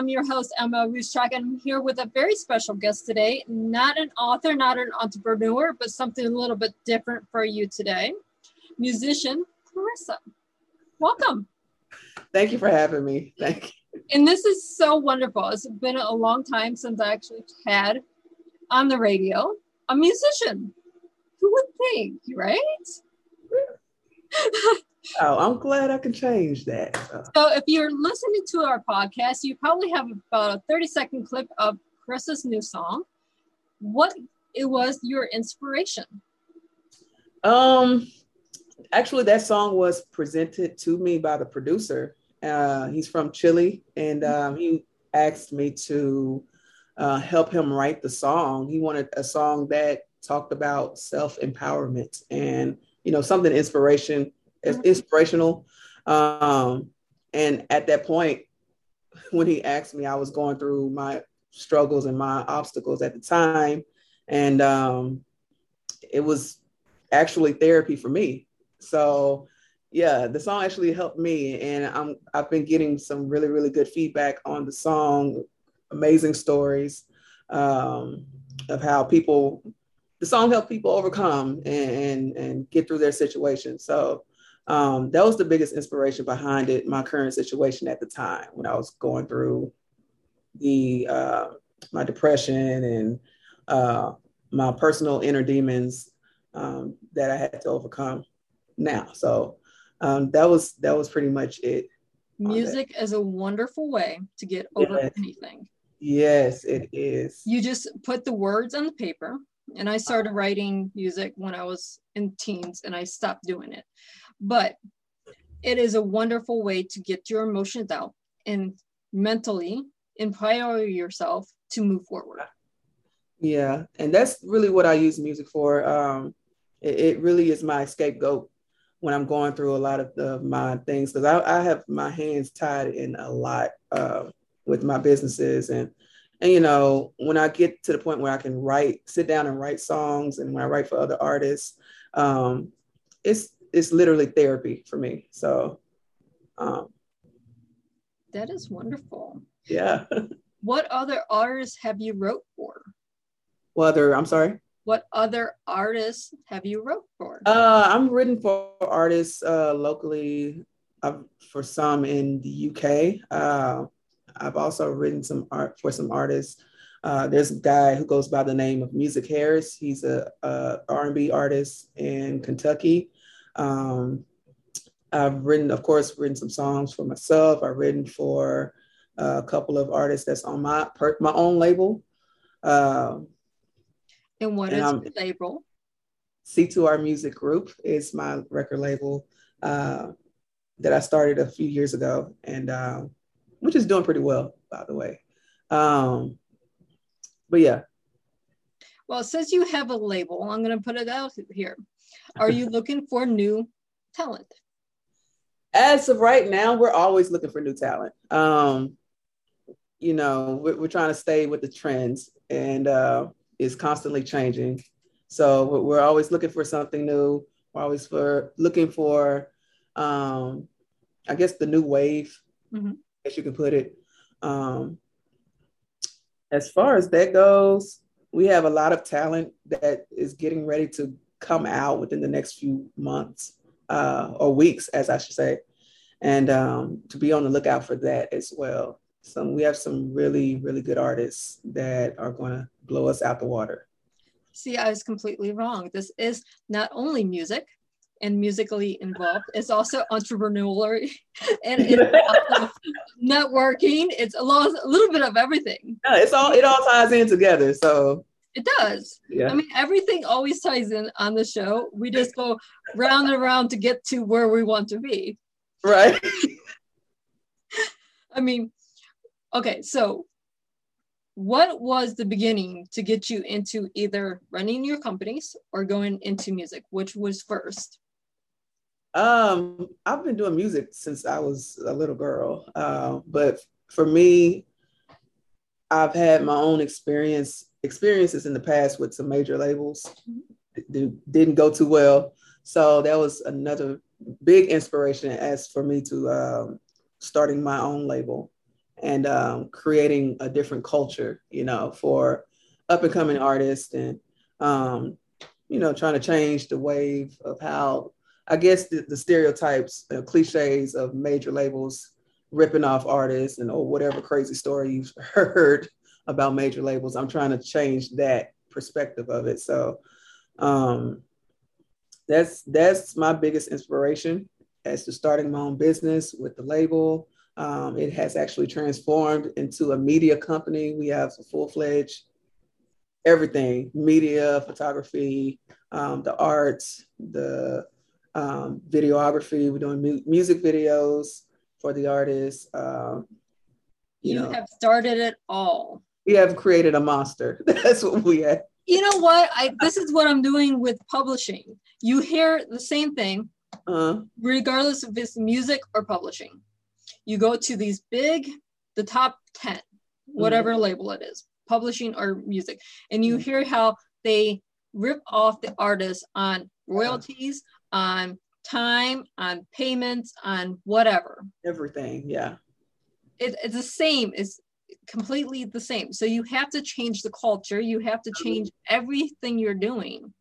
I'm your host, Emma Ruscsak, and I'm here with a very special guest today. Not an author, not an entrepreneur, but something a little bit different for you today. Musician, Carriesa. Welcome. Thank you for having me. Thank you. And this is so wonderful. It's been a long time since I actually had on the radio a musician. Who would think, right? Oh, I'm glad I can change that. So, if you're listening to our podcast, you probably have about a 30 second clip of Chris's new song. What it was your inspiration? Um, actually, that song was presented to me by the producer. Uh, he's from Chile, and um, he asked me to uh, help him write the song. He wanted a song that talked about self empowerment and you know something inspiration mm-hmm. inspirational. Um, and at that point, when he asked me, I was going through my struggles and my obstacles at the time, and um, it was actually therapy for me. So yeah, the song actually helped me, and I'm I've been getting some really really good feedback on the song. Amazing stories um, of how people the song helped people overcome and, and, and get through their situation. So um, that was the biggest inspiration behind it. My current situation at the time when I was going through the uh, my depression and uh, my personal inner demons um, that I had to overcome now. So um, that was that was pretty much it. Music is a wonderful way to get over yes. anything. Yes, it is. You just put the words on the paper, and I started writing music when I was in teens, and I stopped doing it. But it is a wonderful way to get your emotions out and mentally empower yourself to move forward. Yeah, and that's really what I use music for. Um, it, it really is my scapegoat when I'm going through a lot of the, my things because I, I, have my hands tied in a lot uh, with my businesses and and you know when I get to the point where I can write, sit down and write songs, and when I write for other artists, um, it's it's literally therapy for me. So um, that is wonderful. Yeah. what other artists have you wrote for? What other? I'm sorry. What other artists have you wrote for? Uh, I'm written for artists uh, locally, uh, for some in the UK. Uh, I've also written some art for some artists. Uh, there's a guy who goes by the name of Music Harris. He's a, a R&B artist in Kentucky. Um, I've written, of course, written some songs for myself. I've written for uh, a couple of artists that's on my per- my own label. Uh, and what and is the label? C2R Music Group is my record label uh, that I started a few years ago, and uh, which is doing pretty well, by the way. Um, but yeah. Well, since you have a label, I'm going to put it out here. Are you looking for new talent? As of right now, we're always looking for new talent. Um, you know, we're, we're trying to stay with the trends, and uh, it's constantly changing. So we're always looking for something new. We're always for looking for, um, I guess, the new wave, mm-hmm. as you can put it. Um, as far as that goes, we have a lot of talent that is getting ready to come out within the next few months uh, or weeks, as I should say, and um, to be on the lookout for that as well. Some we have some really really good artists that are going to blow us out the water. See, I was completely wrong. This is not only music and musically involved. It's also entrepreneurial and it's also networking. It's a, a little bit of everything. Yeah, it's all it all ties in together. So it does. Yeah. I mean, everything always ties in on the show. We just go round and round to get to where we want to be. Right. I mean, okay, so what was the beginning to get you into either running your companies or going into music? Which was first? Um, I've been doing music since I was a little girl. Uh, but for me, I've had my own experience experiences in the past with some major labels didn't go too well. So that was another big inspiration as for me to um, starting my own label. and um, creating a different culture, you know, for up and coming artists and, um, you know, trying to change the wave of how, I guess, the, the stereotypes, uh, cliches of major labels ripping off artists and or whatever crazy story you've heard about major labels. I'm trying to change that perspective of it. So um, that's that's my biggest inspiration as to starting my own business with the label. Um, it has actually transformed into a media company. We have a full fledged everything media, photography, um, the arts, the um, videography. We're doing mu- music videos for the artists. Um, you, you know, have started it all. We have created a monster. That's what we have. You know what? I this is what I'm doing with publishing. You hear the same thing, uh-huh. regardless if it's music or publishing. You go to these big, the top 10, whatever mm-hmm. label it is, publishing or music, and you mm-hmm. hear how they rip off the artists on royalties, on time, on payments, on whatever. Everything, yeah. It, it's the same. It's completely the same. So you have to change the culture. You have to change everything you're doing.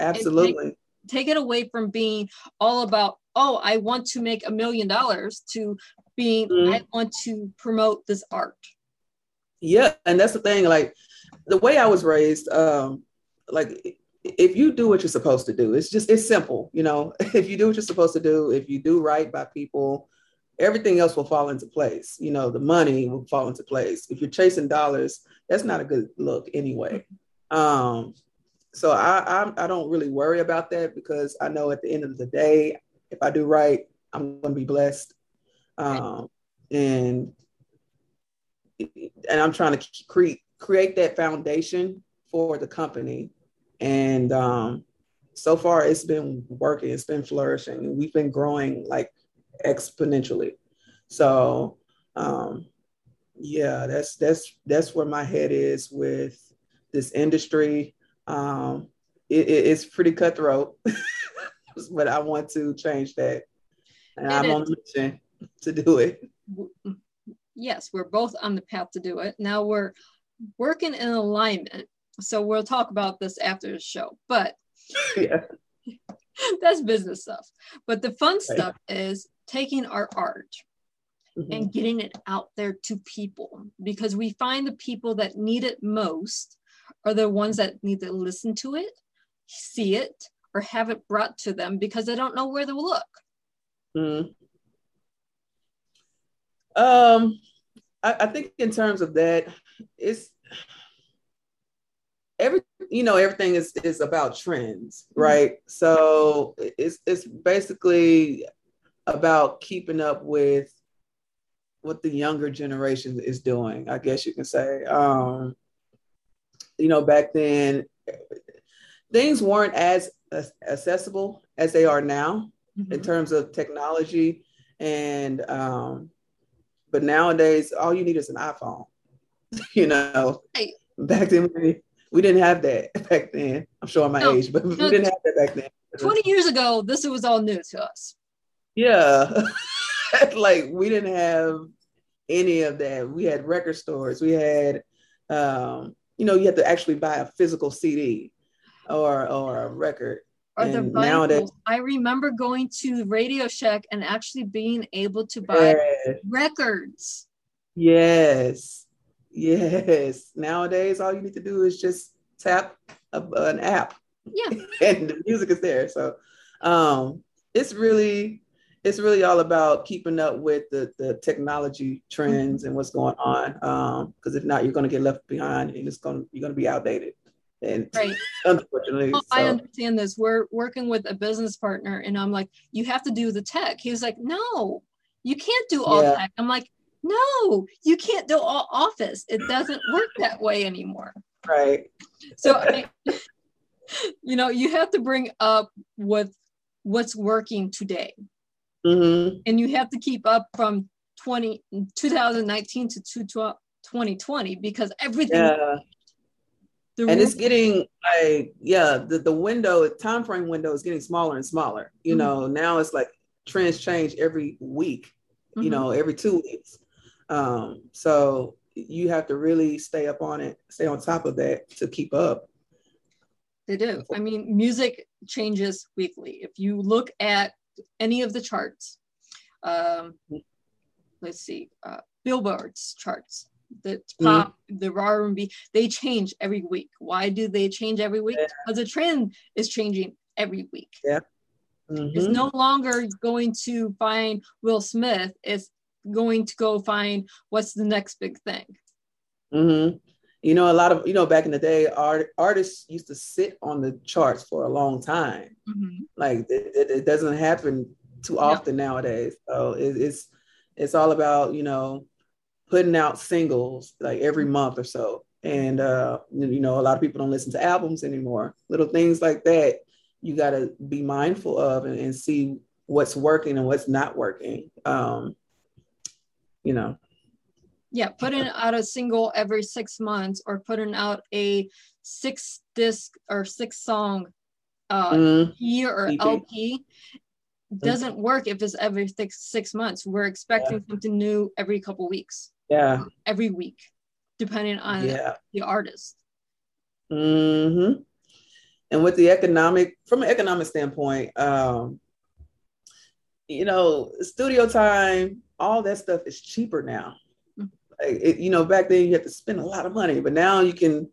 Absolutely. Take, take, it away from being all about, oh, I want to make a million dollars to being, mm-hmm. I want to promote this art. Yeah. And that's the thing. Like the way I was raised, um, like if you do what you're supposed to do, it's just it's simple, you know. If you do what you're supposed to do, if you do right by people, everything else will fall into place. You know, the money will fall into place. If you're chasing dollars, that's not a good look anyway. Um, so I, I I don't really worry about that because I know at the end of the day, if I do right, I'm going to be blessed. Um, and and I'm trying to create create that foundation for the company and um, so far, it's been working. It's been flourishing, we've been growing like exponentially. So, um, yeah, that's that's that's where my head is with this industry. Um, it, it's pretty cutthroat, but I want to change that, and I'm on a mission to do it. Yes, we're both on the path to do it. Now we're working in alignment so we'll talk about this after the show. But yeah. that's business stuff. But the fun right. stuff is taking our art mm-hmm. and getting it out there to people because we find the people that need it most are the ones that need to listen to it, see it, or have it brought to them because they don't know where to look. Mm. Um, I, I think in terms of that, it's every you know everything is is about trends mm-hmm. right mm-hmm. so it's it's basically about keeping up with what the younger generation is doing i guess you can say um you know back then things weren't as accessible as they are now mm-hmm. in terms of technology and um but nowadays all you need is an iphone you know hey. back then we didn't have that back then. I'm showing my no, age, but we didn't have that back then. 20 years ago, this was all new to us. Yeah. like we didn't have any of that. We had record stores. We had um, you know, you had to actually buy a physical CD or or a record. Or and the nowadays, I remember going to Radio Shack and actually being able to buy yes. records. Yes. Yes. Nowadays, all you need to do is just tap a, an app. Yeah. and the music is there. So um, it's really it's really all about keeping up with the, the technology trends and what's going on. Because um, if not, you're going to get left behind and it's going you're going to be outdated. And right. unfortunately, well, so. I understand this. We're working with a business partner, and I'm like, you have to do the tech. He was like, no, you can't do all yeah. tech. I'm like, no, you can't do all office. It doesn't work that way anymore. Right. So, I, you know, you have to bring up what what's working today. Mm-hmm. And you have to keep up from 20, 2019 to 2020 because everything. Yeah. and it's getting like, yeah, the, the window, time frame window is getting smaller and smaller. You mm-hmm. know, now it's like trends change every week, you mm-hmm. know, every two weeks. Um, so you have to really stay up on it, stay on top of that to keep up. They do. I mean, music changes weekly. If you look at any of the charts, um, let's see, uh, Billboard's charts, the mm-hmm. pop, mm. the R&B, they change every week. Why do they change every week? Yeah. Because the trend is changing every week. Yeah. Mm-hmm. It's no longer going to find Will Smith. It's going to go find what's the next big thing. Mm-hmm. You know, a lot of you know back in the day, art artists used to sit on the charts for a long time. Mm-hmm. Like it, it, it, doesn't happen too often no. nowadays. So it, it's it's all about you know putting out singles like every mm-hmm. month or so. And uh, you know, a lot of people don't listen to albums anymore. Little things like that you got to be mindful of and, and, see what's working and what's not working. Um, you know. Yeah, putting out a single every six months or putting out a six disc or six song uh, mm, year or EP. LP doesn't work if it's every six, six months. We're expecting yeah. something new every couple weeks. Yeah. Every week, depending on yeah. the artist. Mm-hmm. And with the economic, from an economic standpoint, um, you know, studio time, all that stuff is cheaper now. It, you know, back then you had to spend a lot of money, but now you can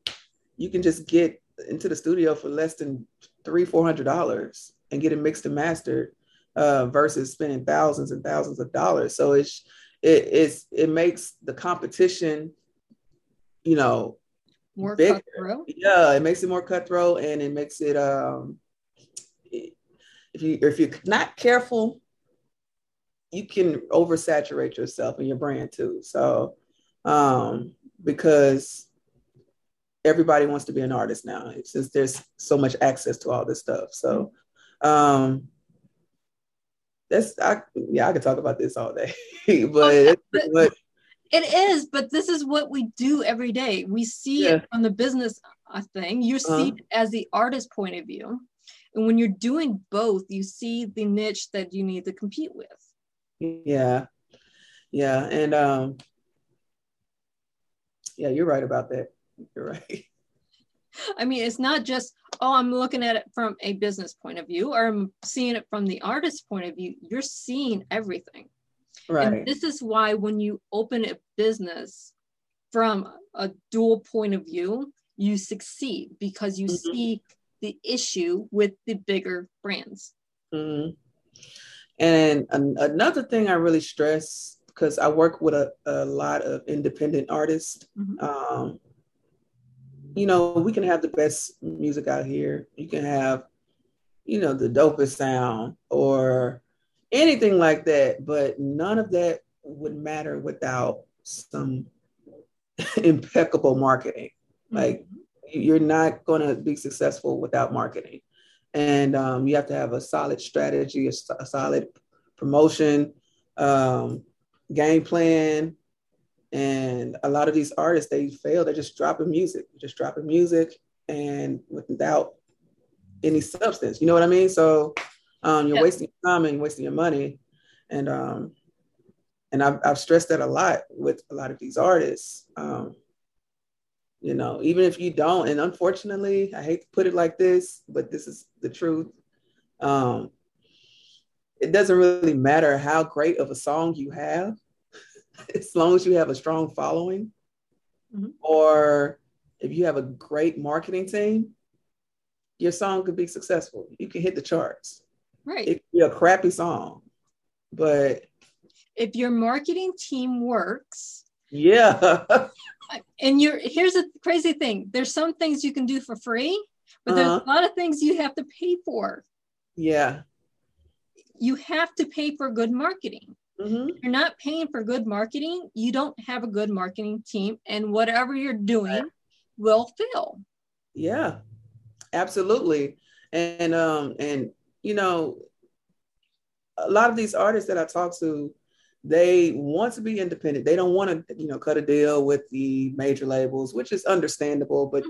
you can just get into the studio for less than three, four hundred dollars and get it mixed and mastered uh, versus spending thousands and thousands of dollars. So it's it it's it makes the competition, you know, more bigger. cutthroat. Yeah, it makes it more cutthroat, and it makes it um, if you if you're not careful, you can oversaturate yourself and your brand too. So, um, because everybody wants to be an artist now, since there's so much access to all this stuff. So, um, that's I yeah I could talk about this all day, but, but it is, but this is what we do every day. We see yeah. it from the business uh, thing. You see uh-huh. it as the artist point of view. And when you're doing both, you see the niche that you need to compete with. Yeah. Yeah. And um yeah, you're right about that. You're right. I mean, it's not just, oh, I'm looking at it from a business point of view, or I'm seeing it from the artist point of view. You're seeing everything. Right. And this is why when you open a business from a dual point of view, you succeed because you mm-hmm. see the issue with the bigger brands. Mm-hmm. And an- another thing I really stress because I work with a, a lot of independent artists. Mm-hmm. Um, you know, we can have the best music out here. You can have, you know, the dopest sound or anything like that. But none of that would matter without some impeccable marketing. Mm-hmm. Like you're not going to be successful without marketing. And um, you have to have a solid strategy, a, a solid promotion, um, game plan. And a lot of these artists, they fail. They're just dropping music, just dropping music and without any substance. You know what I mean? So um, you're yep. wasting time and wasting your money. And um, and I've, I've stressed that a lot with a lot of these artists. Um, you know, even if you don't, and unfortunately, I hate to put it like this, but this is the truth. Um, it doesn't really matter how great of a song you have, as long as you have a strong following, mm-hmm. or if you have a great marketing team, your song could be successful. You can hit the charts. Right. It could be a crappy song, but if your marketing team works, yeah. and you're here's the crazy thing: there's some things you can do for free, but uh-huh. there's a lot of things you have to pay for. Yeah. You have to pay for good marketing. Mm-hmm. You're not paying for good marketing, you don't have a good marketing team, and whatever you're doing will fail. Yeah, absolutely. And um and you know, a lot of these artists that I talk to, they want to be independent. They don't want to, you know, cut a deal with the major labels, which is understandable, but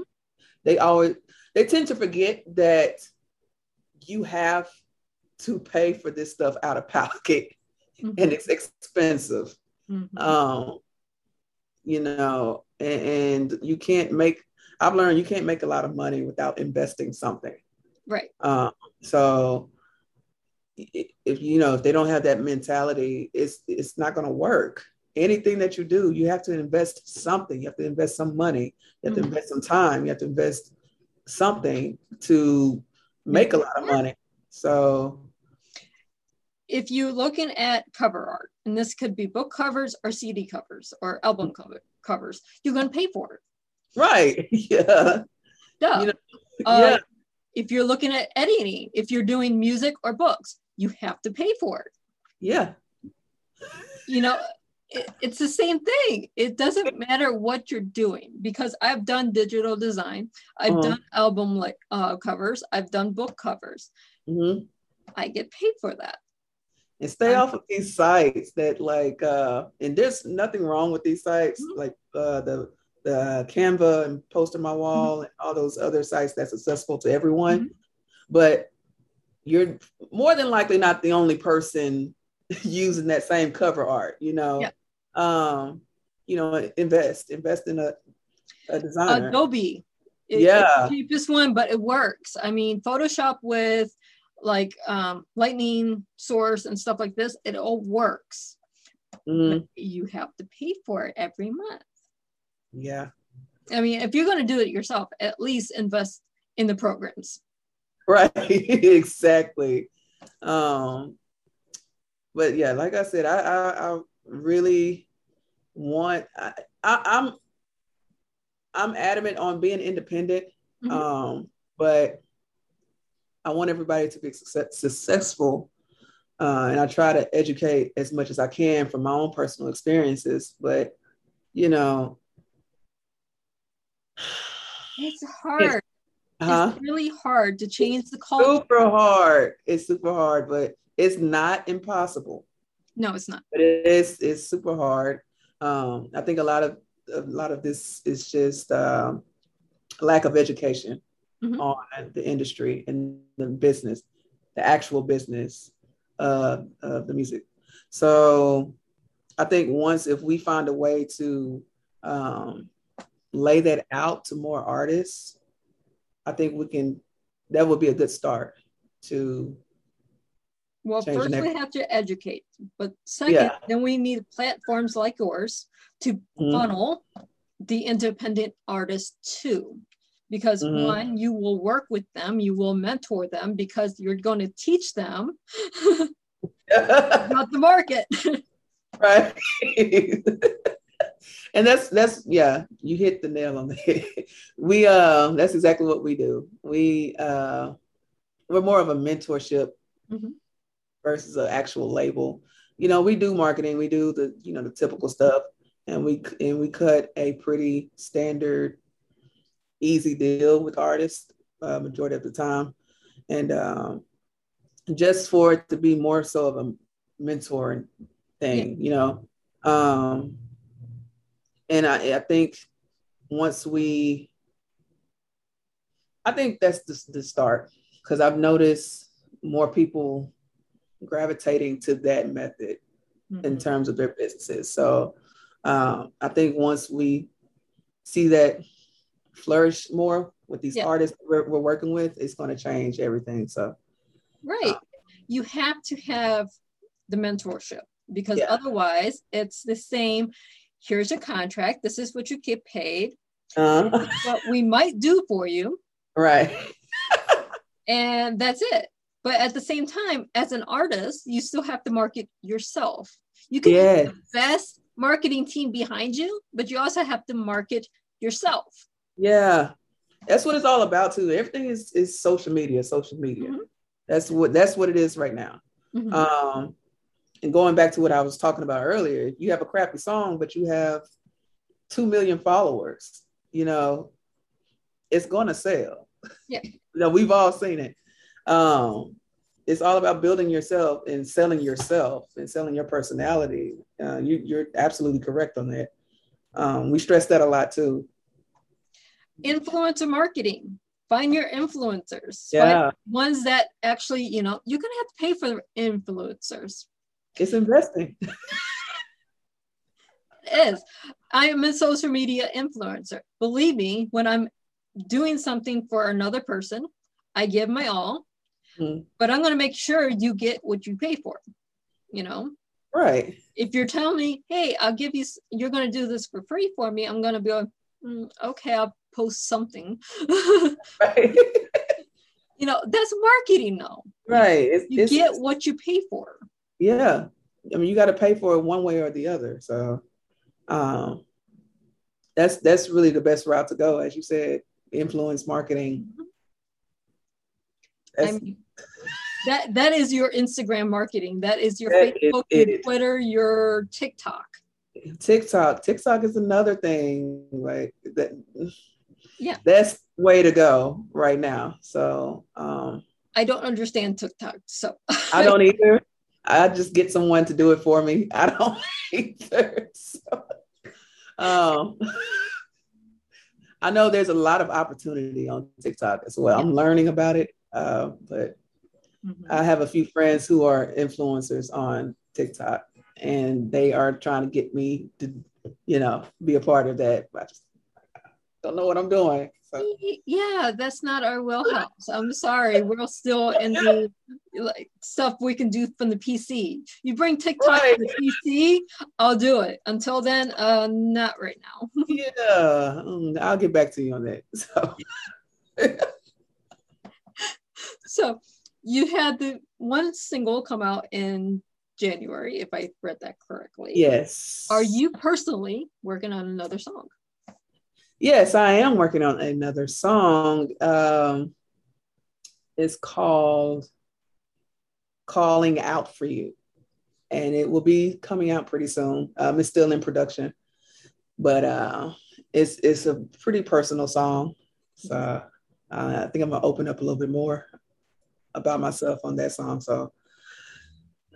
they always they tend to forget that you have to pay for this stuff out of pocket mm-hmm. and it's expensive. Mm-hmm. Um, you know, and, and, you can't make. I've learned you can't make a lot of money without investing something. Right. Uh, so if you know if they don't have that mentality, it's it's not going to work. Anything that you do, you have to invest something. You have to invest some money. You have mm-hmm. to invest some time. You have to invest something to make a lot of money. So if you're looking at cover art, and this could be book covers or CD covers or album cover, covers, you're going to pay for it. Right. Yeah. Duh. You know, uh, yeah. If you're looking at editing, if you're doing music or books, you have to pay for it. Yeah. You know, it, it's the same thing. It doesn't matter what you're doing because I've done digital design, I've uh-huh. done album like uh, covers, I've done book covers. Mm-hmm. I get paid for that. And stay off of these sites that like, uh, and there's nothing wrong with these sites mm-hmm. like uh, the the Canva and Poster My Wall mm-hmm. and all those other sites that's accessible to everyone. Mm-hmm. But you're more than likely not the only person using that same cover art, you know. Yeah. Um, you know, invest, invest in a, a designer. Adobe. It, yeah. cheapest one, but it works. I mean, Photoshop with like um, lightning source and stuff like this, it all works. Mm. you have to pay for it every month. Yeah. I mean, if you're going to do it yourself, at least invest in the programs. Right. exactly. Um, but yeah, like I said, I, I, I really want, I, I, I'm, I'm adamant on being independent. Mm-hmm. Um, but I want everybody to be success, successful. Uh, and I try to educate as much as I can from my own personal experiences. But, you know, it's hard. huh? It's really hard to change the culture. Super hard. It's super hard, but it's not impossible. No, it's not. But it is. It's super hard. Um, I think a lot of a lot of this is just um, lack of education mm-hmm. on the industry and the business, the actual business uh, of the music. So I think once if we find a way to um, lay that out to more artists, I think we can. That would be a good start to. Well, first we have to educate, but second, yeah. then we need platforms like yours to mm-hmm. funnel the independent artists too because mm-hmm. one you will work with them you will mentor them because you're going to teach them about the market. Right. And that's that's yeah you hit the nail on the head. We uh that's exactly what we do. We uh we're more of a mentorship mm-hmm. versus an actual label. You know we do marketing we do the you know the typical stuff and we and we cut a pretty standard easy deal with artists uh, majority of the time, and um, just for it to be more so of a mentoring thing, you know. Um, and I, I think once we, I think that's the, the start because I've noticed more people gravitating to that method mm-hmm. in terms of their businesses. So um, I think once we see that flourish more with these yeah. artists we're, we're, working with, it's going to change everything. So, right, uh, you have to have the mentorship because yeah. otherwise, it's the same. Here's your contract. This is what you get paid. Uh-huh. What we might do for you. Right. and that's it. But at the same time, as an artist, you still have to market yourself. You can yeah. have the best marketing team behind you, but you also have to market yourself. Yeah, that's what it's all about too. Everything is is social media. Social media. Mm-hmm. That's what that's what it is right now. Mm-hmm. Um, and going back to what I was talking about earlier, you have a crappy song, but you have two million followers. You know, it's going to sell. Yeah. you know, we've all seen it. Um, it's all about building yourself and selling yourself and selling your personality. Uh, you, you're absolutely correct on that. Um, we stress that a lot too influencer marketing find your influencers yeah ones that actually you know you're gonna have to pay for influencers it's investing is. I am a social media influencer. Believe me, when I'm doing something for another person, I give my all, mm-hmm. but I'm going to make sure you get what you pay for. You know, right? If you're telling me, hey, I'll give you, you're going to do this for free for me, I'm going to be like, mm, okay, I'll post something. right. you know, that's marketing, though. Right. It's, you it's, get what you pay for. Yeah. I mean, you got to pay for it one way or the other. So, um, that's that's really the best route to go, as you said, influence marketing. I mean, that that is your Instagram marketing. That is your that Facebook, is, your Twitter, your TikTok. TikTok. TikTok is another thing. Like that. Yeah. That's way to go right now. So um I don't understand TikTok. So I don't either. I just get someone to do it for me. I don't either. So, um, I know there's a lot of opportunity on TikTok as well. I'm learning about it, uh, but mm-hmm. I have a few friends who are influencers on TikTok, and they are trying to get me to, you know, be a part of that. I just don't know what I'm doing. So. Yeah, that's not our wheelhouse. I'm sorry. We're still in the like stuff we can do from the PC. You bring TikTok right. to the PC, I'll do it. Until then, uh, not right now. yeah, mm, I'll get back to you on that. So. so you had the one single come out in January, if I read that correctly. Yes. Are you personally working on another song? Yes, I am working on another song. Um, it's called Calling Out for You. And it will be coming out pretty soon. Um, it's still in production, but uh, it's it's a pretty personal song. So uh, I think I'm gonna open up a little bit more about myself on that song. So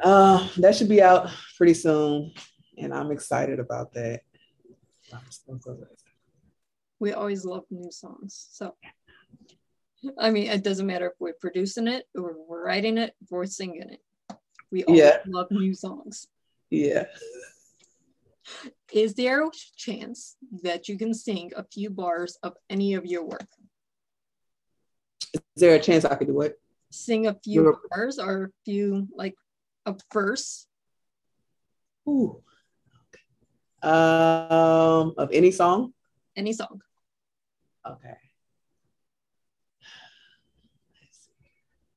uh, that should be out pretty soon, and I'm excited about that we always love new songs. So, I mean, it doesn't matter if we're producing it or we're writing it, or we're singing it. We always yeah. love new songs. Yeah. Is there a chance that you can sing a few bars of any of your work? Is there a chance I could do it? Sing a few bars or a few, like a verse? Ooh. Um, of any song? Any song. Okay.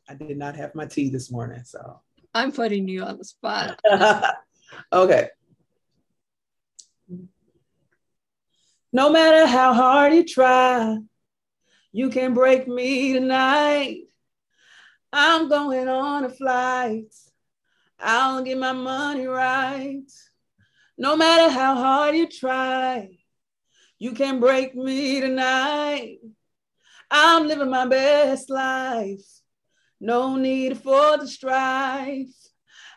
I did not have my tea this morning, so. I'm putting you on the spot. okay. No matter how hard you try, you can break me tonight. I'm going on a flight. I'll get my money right. No matter how hard you try, you can't break me tonight. I'm living my best life. No need for the strife.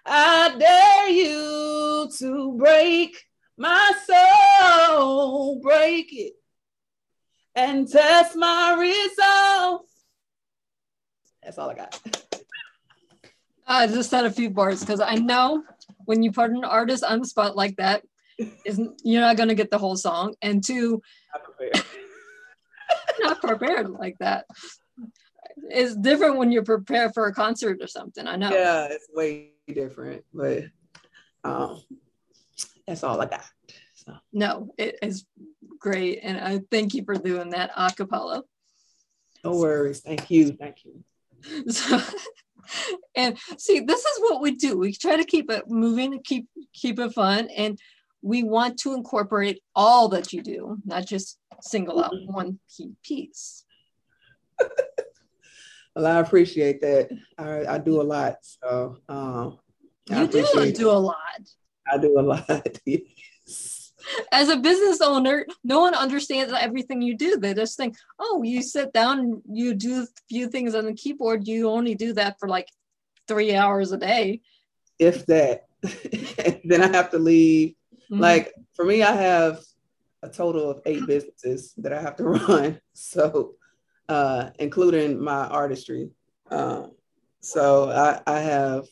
I dare you to break my soul, break it, and test my resolve. That's all I got. I just said a few bars because I know when you put an artist on the spot like that, isn't you're not going to get the whole song and two not prepared. not prepared like that it's different when you're prepared for a concert or something i know yeah it's way different but um that's all i got so. no it is great and i thank you for doing that acapella. no worries thank you thank you so, and see this is what we do we try to keep it moving keep keep it fun and we want to incorporate all that you do, not just single out mm-hmm. one key piece. well, I appreciate that. I, I do a lot. So um, you do do a lot. I do a lot. yes. As a business owner, no one understands everything you do. They just think, oh, you sit down, you do a few things on the keyboard. You only do that for like three hours a day. If that. then I have to leave Mm-hmm. Like for me, I have a total of eight businesses that I have to run. So, uh, including my artistry. Um, so I, I have,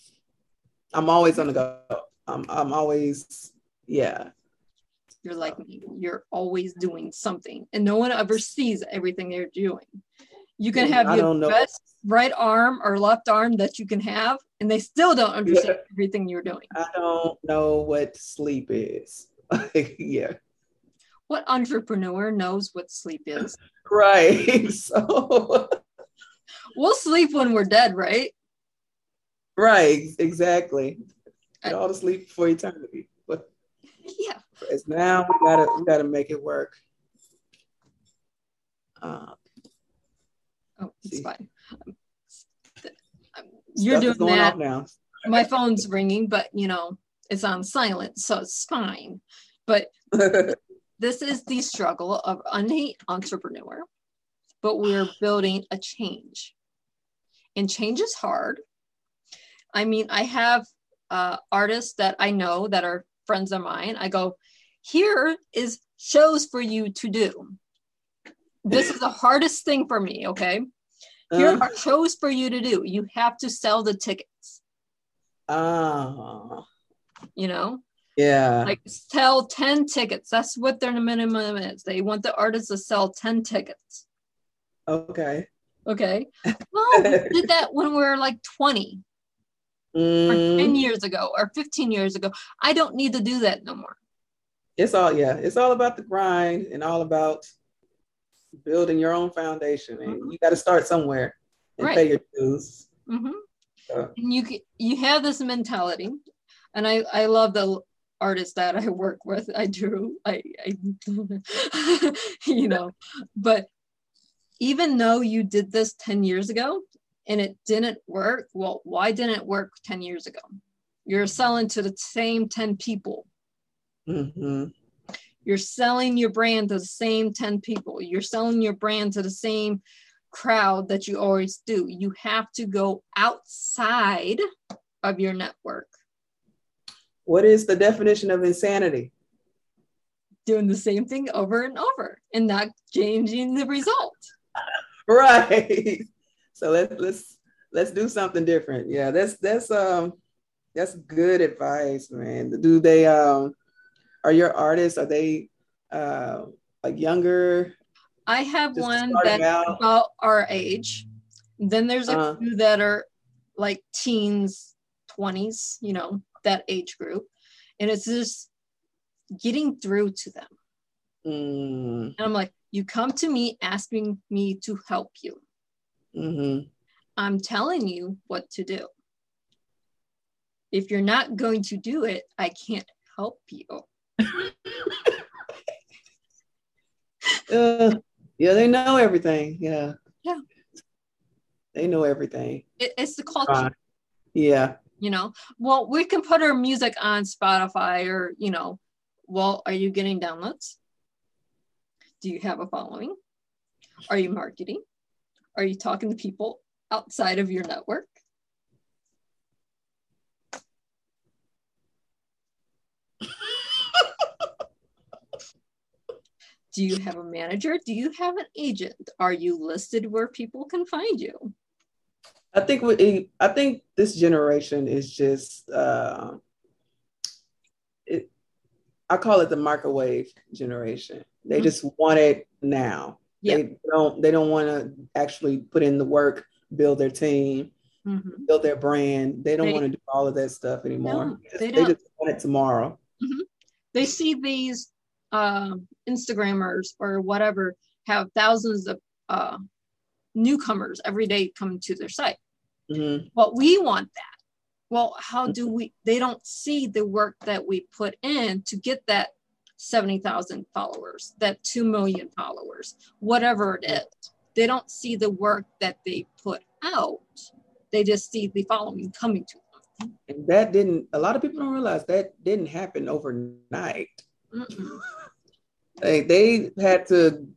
I'm always on the go. I'm, I'm always, yeah. You're like me. You're always doing something, and no one ever sees everything they're doing. You can have I your best right arm or left arm that you can have, and they still don't understand everything you're doing. I don't know what sleep is. yeah, What entrepreneur knows what sleep is? right. So, We'll sleep when we're dead, right? right, exactly. Get all the sleep for eternity. But Yeah. As now, we gotta we gotta make it work. Uh, Oh, it's See. fine. You're stuff doing that. now. My phone's ringing, but you know, it's on silent, so it's fine. But this is the struggle of any entrepreneur, but we're building a change. And change is hard. I mean, I have uh, artists that I know that are friends of mine. I go, here is shows for you to do. This is the hardest thing for me, okay? Here Uh, are shows for you to do. You have to sell the tickets, ah, you know? yeah. like sell 10 tickets that's what their minimum is they want the artist to sell 10 tickets okay. okay well we did that when we were like 20 or 10 Mm, years ago or 15 years ago i don't need to do that no more it's all yeah. It's all about the grind and all about building your own foundation. And Mhm. you got to start somewhere and Right. pay your dues. hmm Uh, and you you have this mentality and i i love the artists that i work with i do i, I you know but even though you did this 10 years ago and it didn't work well why didn't it work 10 years ago you're selling to the same 10 people mhm. you're selling your brand to the same 10 people you're selling your brand to the same crowd that you always do you have to go outside of your network What is the definition of insanity? doing the same thing over and over and not changing the result Right. So let's let's let's do something different. Yeah, that's that's um that's good advice, man. Do they um are your artists are they uh like younger i have one that's out? about our age then there's a Uh-huh. few that are like teens 20s you know that age group and it's just getting through to them Mm, and i'm like you come to me asking me to help you mhm. i'm telling you what to do if you're not going to do it i can't help you Uh, yeah, they know everything. Yeah. Yeah. They know everything. it, it's the culture Right. Yeah. you know well we can put our music on spotify or you know well are you getting downloads do you have a following are you marketing are you talking to people outside of your network do you have a manager do you have an agent are you listed where people can find you I think we I think this generation is just uh it I call it the microwave generation. They Mhm. just want it now. Yeah. They don't they don't want to actually put in the work, build their team, Mhm. build their brand. They don't want to do all of that stuff anymore. No, Just- they they just want it tomorrow. they see these um, Instagrammers or whatever have thousands of uh, newcomers every day coming to their site. Well, we want that. Well, how do we? They don't see the work that we put in to get that 70,000 followers, that 2 million followers, whatever it is. They don't see the work that they put out. They just see the following coming to them. And that didn't a lot of people don't realize that didn't happen overnight. They they had to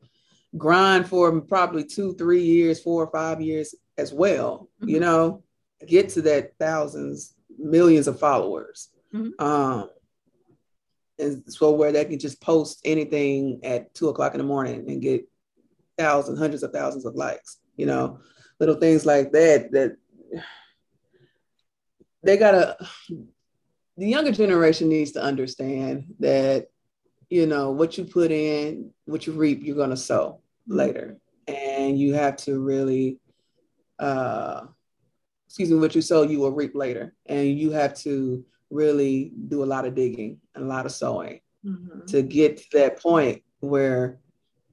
grind for probably two, three years, four or five years as well, you Mhm. know, get to that thousands, millions of followers. Mhm. Um, so where they can just post anything at two o'clock in the morning and get thousands, hundreds of thousands of likes, you know, little things like that, that they gotta, the younger generation needs to understand that you know, what you put in, what you reap, you're gonna sow later. And you have to really uh excuse me, what you sow, you will reap later. And you have to really do a lot of digging and a lot of sewing mm-hmm. to get to that point where,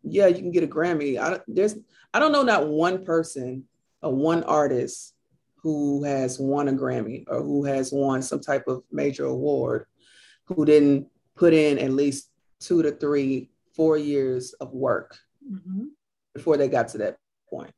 yeah, you can get a Grammy. I, there's, I don't know not one person or one artist who has won a Grammy or who has won some type of major award who didn't put in at least two to three, four years of work mm-hmm. before they got to that point.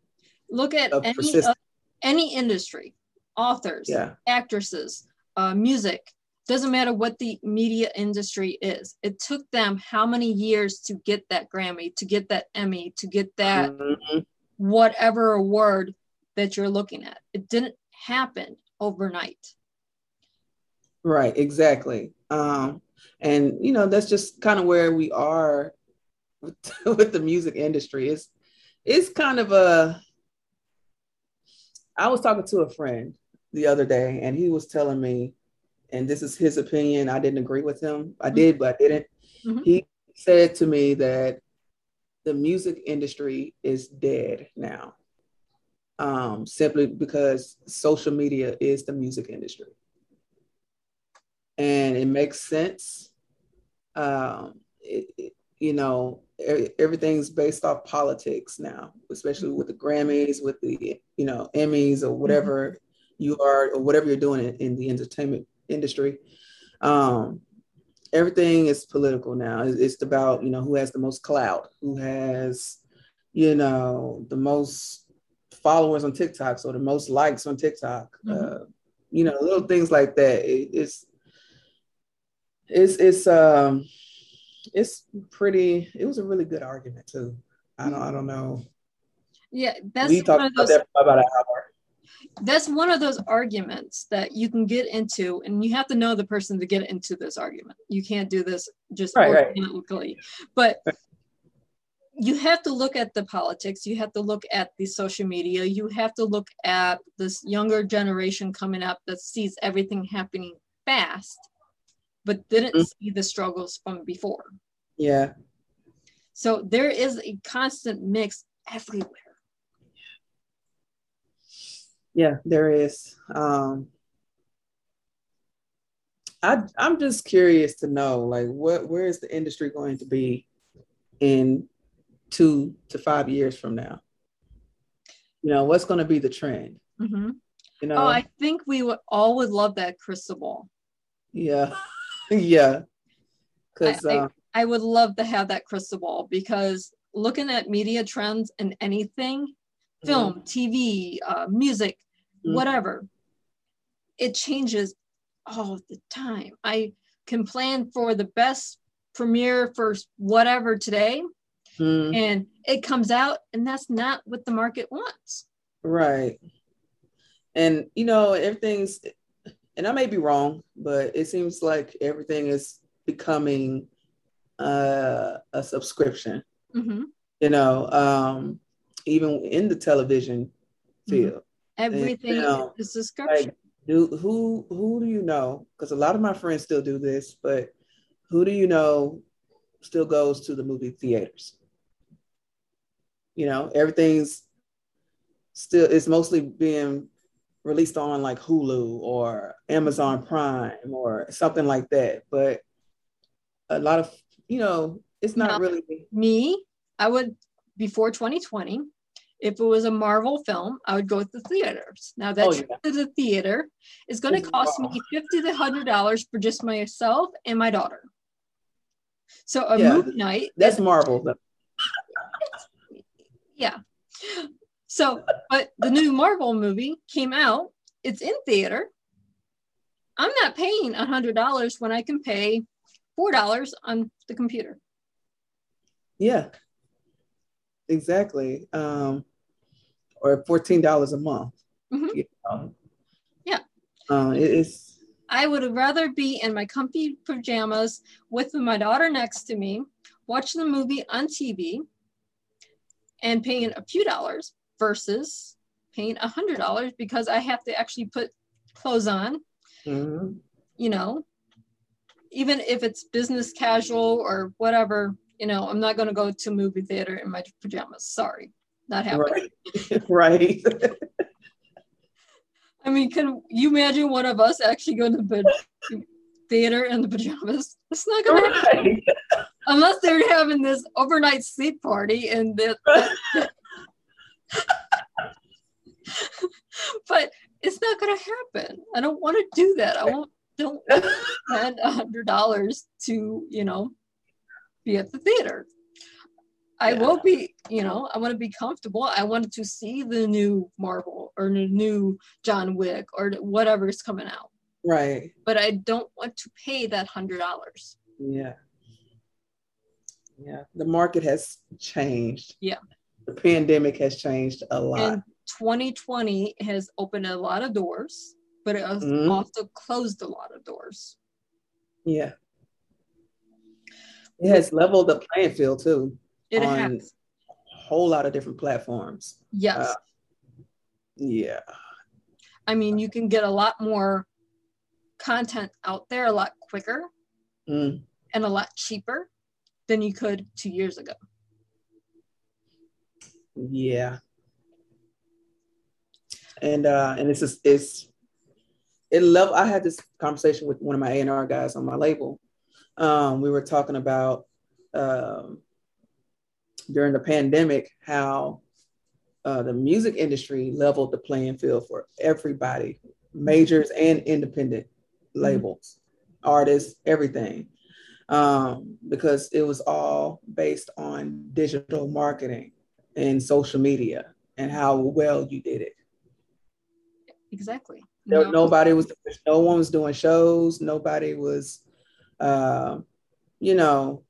Look at any, uh, any industry, authors, yeah. actresses, uh, music, doesn't matter what the media industry is. It took them how many years to get that Grammy, to get that Emmy, to get that mm-hmm. whatever award that you're looking at. It didn't happen overnight. Right, exactly. Um, and you know, that's just kind of where we are with, with the music industry. It's it's kind of a I was talking to a friend the other day, and he was telling me, and this is his opinion. I didn't agree with him. I mm-hmm. did, but I didn't. Mm-hmm. He said to me that the music industry is dead now, um, simply because social media is the music industry, and it makes sense. Um, it, it, you know, everything's based off politics now, especially with the Grammys, with the you know Emmys or whatever mm-hmm. You are or whatever you're doing in, in the entertainment industry. Um, everything is political now. It's about you know who has the most clout, who has you know the most followers on TikTok, so the most likes on TikTok. Mm-hmm. Uh, you know, little things like that. It, it's it's it's um it's pretty. It was a really good argument too. I don't. I don't know. Yeah, that's we one of those. That about an hour. That's one of those arguments that you can get into, and you have to know the person to get into this argument. You can't do this just right, organically, right. but you have to look at the politics you have to look at the social media you have to look at this younger generation coming up that sees everything happening fast but didn't mm-hmm. see the struggles from before. Yeah. So there is a constant mix everywhere. Yeah, there is. Um, I I'm just curious to know, like, what where is the industry going to be in two to five years from now? You know, what's going to be the trend? Mm-hmm. You know, oh, I think we would all would love that crystal ball. Yeah. yeah. Because I, uh, I, I, would love to have that crystal ball because looking at media trends and anything, film, mm-hmm. TV, uh, music, mm-hmm. whatever, it changes all the time. I can plan for the best premiere for whatever today, mm-hmm. and it comes out, and that's not what the market wants. Right. And you know, everything's and I may be wrong, but it seems like everything is becoming uh, a subscription. Mm-hmm. You know, um, even in the television mm-hmm. field. Everything and, you know, is subscription. Like, do who who do you know? Because a lot of my friends still do this, but who do you know still goes to the movie theaters? You know, everything's still it's mostly being released on like Hulu or Amazon Prime or something like that. But a lot of, you know, it's not now, really me. I would before 2020, if it was a Marvel film, I would go to the theaters. Now that oh, yeah. to the theater is going to cost wow. me fifty to hundred dollars for just myself and my daughter. So a yeah, movie night. That's Marvel. yeah. So, but the new Marvel movie came out. It's in theater. I'm not paying hundred dollars when I can pay four dollars on the computer. Yeah, exactly. Um, or fourteen dollars a month. Mm-hmm. You know? Yeah. Uh, it is. I would rather be in my comfy pajamas with my daughter next to me, watching the movie on TV, and paying a few dollars versus paying a hundred dollars because I have to actually put clothes on. Mm-hmm. You know, even if it's business casual or whatever, you know, I'm not going to go to movie theater in my pajamas. Sorry, not happening. Right. right. I mean, can you imagine one of us actually going to the theater in the pajamas? It's not going right. to happen unless they're having this overnight sleep party and that. but it's not going to happen. I don't want to do that. I won't don't spend a hundred dollars to you know be at the theater. I yeah. will be, you know, I want to be comfortable. I wanted to see the new Marvel or the new John Wick or whatever is coming out. Right. But I don't want to pay that hundred dollars. Yeah. Yeah. The market has changed. Yeah. The pandemic has changed a lot. And 2020 has opened a lot of doors, but it has mm-hmm. also closed a lot of doors. Yeah. It has leveled the playing field too. It on has. a whole lot of different platforms. Yes. Uh, yeah. I mean, you can get a lot more content out there a lot quicker mm. and a lot cheaper than you could two years ago. Yeah. And uh and it's just it's it love I had this conversation with one of my A&R guys on my label. Um, we were talking about um, during the pandemic how uh, the music industry leveled the playing field for everybody, majors and independent labels, mm-hmm. artists, everything, um, because it was all based on digital marketing and social media and how well you did it. Exactly. No, no. Nobody was. No one was doing shows. Nobody was, uh, you know,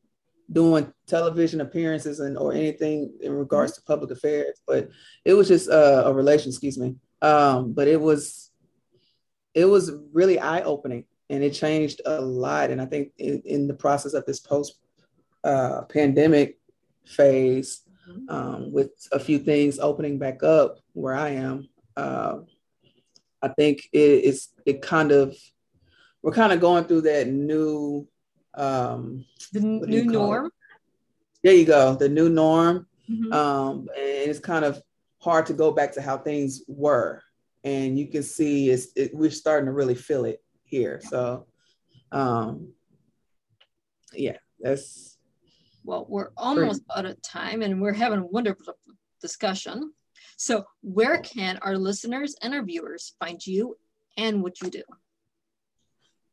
doing television appearances and or anything in regards mm-hmm. to public affairs. But it was just uh, a relation. Excuse me. Um, but it was, it was really eye opening, and it changed a lot. And I think in, in the process of this post uh, pandemic phase, mm-hmm. um, with a few things opening back up where I am. Uh, I think it, it's it kind of we're kind of going through that new um the new norm. It? There you go, the new norm. Mm-hmm. Um, and it's kind of hard to go back to how things were, and you can see it's it, we're starting to really feel it here. So, um, yeah, that's well, we're almost out of time, and we're having a wonderful discussion. So, where can our listeners and our viewers find you and what you do?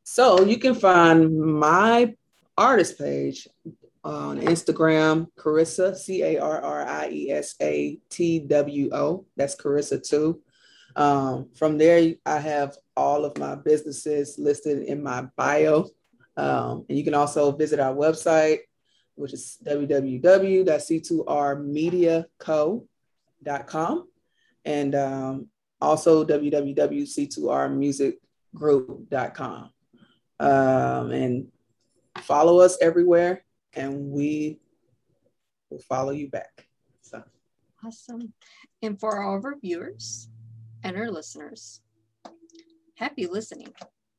So, you can find my artist page on Instagram, Carriesa, C A R R I E S A T W O. That's Carriesa too. Um, from there, I have all of my businesses listed in my bio. Um, and you can also visit our website, which is www.c2rmediaco.com com and um, also www.c2rmusicgroup.com. Um, and follow us everywhere, and we will follow you back. So awesome. And for all of our viewers and our listeners, happy listening.